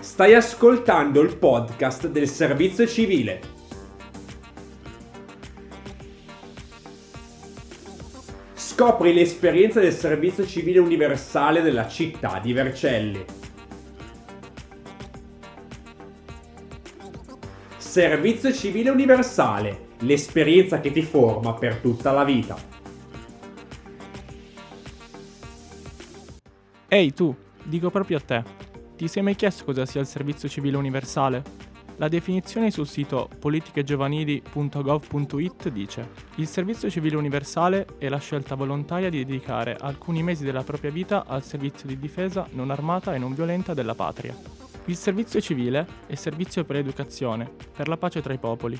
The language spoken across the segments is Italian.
Stai ascoltando il podcast del Servizio Civile. Scopri l'esperienza del Servizio Civile Universale della città di Vercelli. Servizio Civile Universale, l'esperienza che ti forma per tutta la vita. Ehi tu, dico proprio a te. Ti sei mai chiesto cosa sia il servizio civile universale? La definizione sul sito politichegiovanili.gov.it dice Il servizio civile universale è la scelta volontaria di dedicare alcuni mesi della propria vita al servizio di difesa non armata e non violenta della patria. Il servizio civile è servizio per l'educazione, per la pace tra i popoli.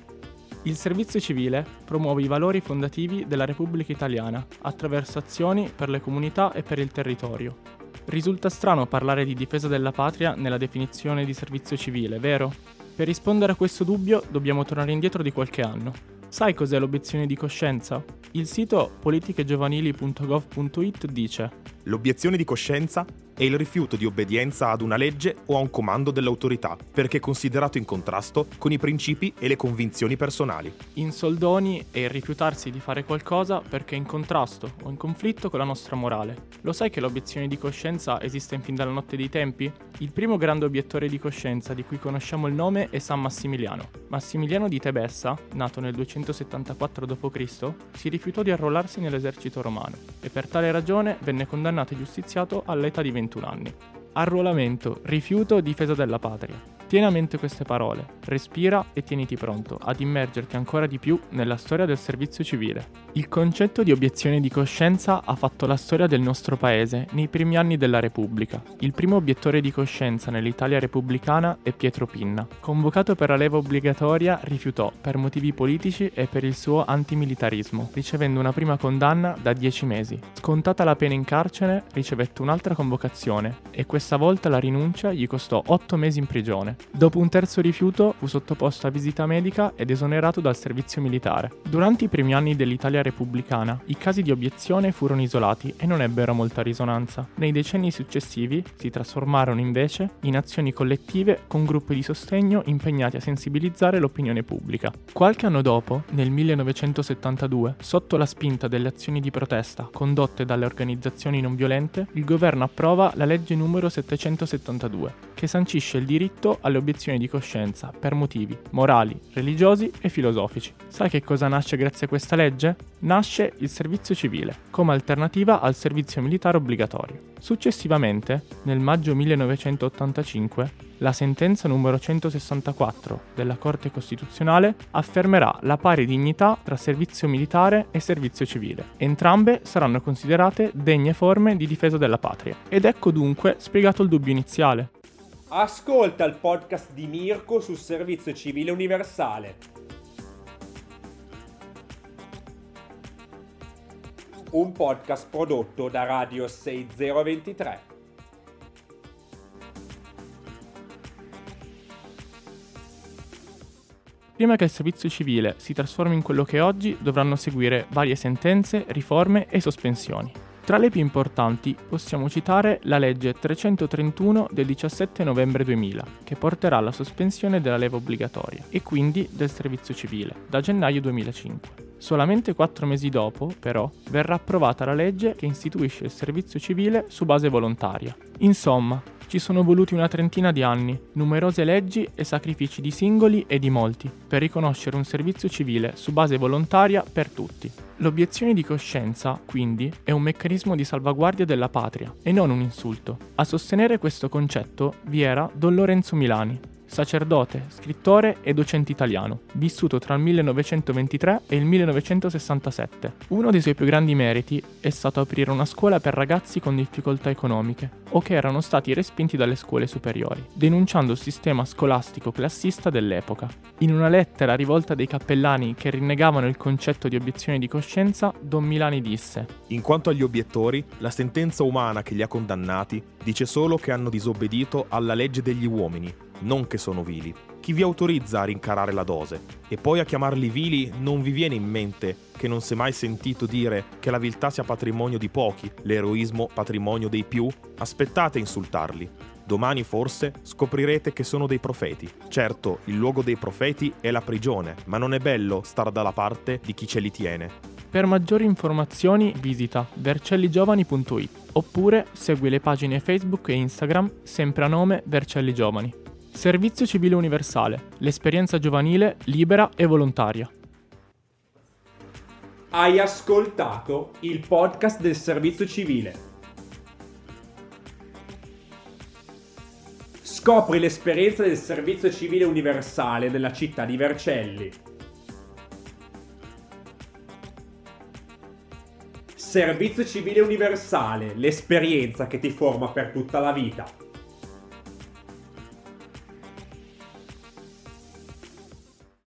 Il servizio civile promuove i valori fondativi della Repubblica Italiana attraverso azioni per le comunità e per il territorio. Risulta strano parlare di difesa della patria nella definizione di servizio civile, vero? Per rispondere a questo dubbio dobbiamo tornare indietro di qualche anno. Sai cos'è l'obiezione di coscienza? Il sito politichegiovanili.gov.it dice L'obiezione di coscienza è il rifiuto di obbedienza ad una legge o a un comando dell'autorità, perché considerato in contrasto con i principi e le convinzioni personali. In soldoni è il rifiutarsi di fare qualcosa perché è in contrasto o in conflitto con la nostra morale. Lo sai che l'obiezione di coscienza esiste in fin dalla notte dei tempi? Il primo grande obiettore di coscienza di cui conosciamo il nome è San Massimiliano. Massimiliano di Tebessa, nato nel 274 d.C., si rifiutò di arruolarsi nell'esercito romano e per tale ragione venne condannato e giustiziato all'età di 21 anni. Arruolamento, rifiuto, difesa della patria. Tieni a mente queste parole, respira e tieniti pronto ad immergerti ancora di più nella storia del servizio civile. Il concetto di obiezione di coscienza ha fatto la storia del nostro paese nei primi anni della Repubblica. Il primo obiettore di coscienza nell'Italia repubblicana è Pietro Pinna. Convocato per la leva obbligatoria, rifiutò per motivi politici e per il suo antimilitarismo, ricevendo una prima condanna da 10 mesi. Scontata la pena in carcere, ricevette un'altra convocazione e questa volta la rinuncia gli costò 8 mesi in prigione. Dopo un terzo rifiuto fu sottoposto a visita medica ed esonerato dal servizio militare. Durante i primi anni dell'Italia repubblicana i casi di obiezione furono isolati e non ebbero molta risonanza. Nei decenni successivi si trasformarono invece in azioni collettive con gruppi di sostegno impegnati a sensibilizzare l'opinione pubblica. Qualche anno dopo, nel 1972, sotto la spinta delle azioni di protesta condotte dalle organizzazioni non violente, il governo approva la legge numero 772, che sancisce il diritto alle obiezioni di coscienza per motivi morali, religiosi e filosofici. Sai che cosa nasce grazie a questa legge? Nasce il servizio civile, come alternativa al servizio militare obbligatorio. Successivamente, nel maggio 1985, la sentenza numero 164 della Corte Costituzionale affermerà la pari dignità tra servizio militare e servizio civile. Entrambe saranno considerate degne forme di difesa della patria. Ed ecco dunque spiegato il dubbio iniziale. Ascolta il podcast di Mirko sul Servizio Civile Universale. Un podcast prodotto da Radio 6023. Prima che il servizio civile si trasformi in quello che è oggi, dovranno seguire varie sentenze, riforme e sospensioni. Tra le più importanti possiamo citare la legge 331 del 17 novembre 2000, che porterà alla sospensione della leva obbligatoria e quindi del servizio civile, da gennaio 2005. Solamente quattro mesi dopo, però, verrà approvata la legge che istituisce il servizio civile su base volontaria. Insomma, ci sono voluti una trentina di anni, numerose leggi e sacrifici di singoli e di molti per riconoscere un servizio civile su base volontaria per tutti. L'obiezione di coscienza, quindi, è un meccanismo di salvaguardia della patria e non un insulto. A sostenere questo concetto vi era Don Lorenzo Milani, sacerdote, scrittore e docente italiano, vissuto tra il 1923 e il 1967. Uno dei suoi più grandi meriti è stato aprire una scuola per ragazzi con difficoltà economiche o che erano stati respinti dalle scuole superiori, denunciando il sistema scolastico classista dell'epoca. In una lettera rivolta dei cappellani che rinnegavano il concetto di obiezione di coscienza, Don Milani disse: In quanto agli obiettori, la sentenza umana che li ha condannati dice solo che hanno disobbedito alla legge degli uomini non che sono vili. Chi vi autorizza a rincarare la dose? E poi a chiamarli vili non vi viene in mente che non si è mai sentito dire che la viltà sia patrimonio di pochi, l'eroismo patrimonio dei più? Aspettate a insultarli. Domani forse scoprirete che sono dei profeti. Certo, il luogo dei profeti è la prigione, ma non è bello star dalla parte di chi ce li tiene. Per maggiori informazioni visita vercelligiovani.it oppure segui le pagine Facebook e Instagram sempre a nome Vercelli Giovani. Servizio Civile Universale, l'esperienza giovanile libera e volontaria. Hai ascoltato il podcast del servizio civile. Scopri l'esperienza del servizio civile universale della città di Vercelli. Servizio civile universale, l'esperienza che ti forma per tutta la vita.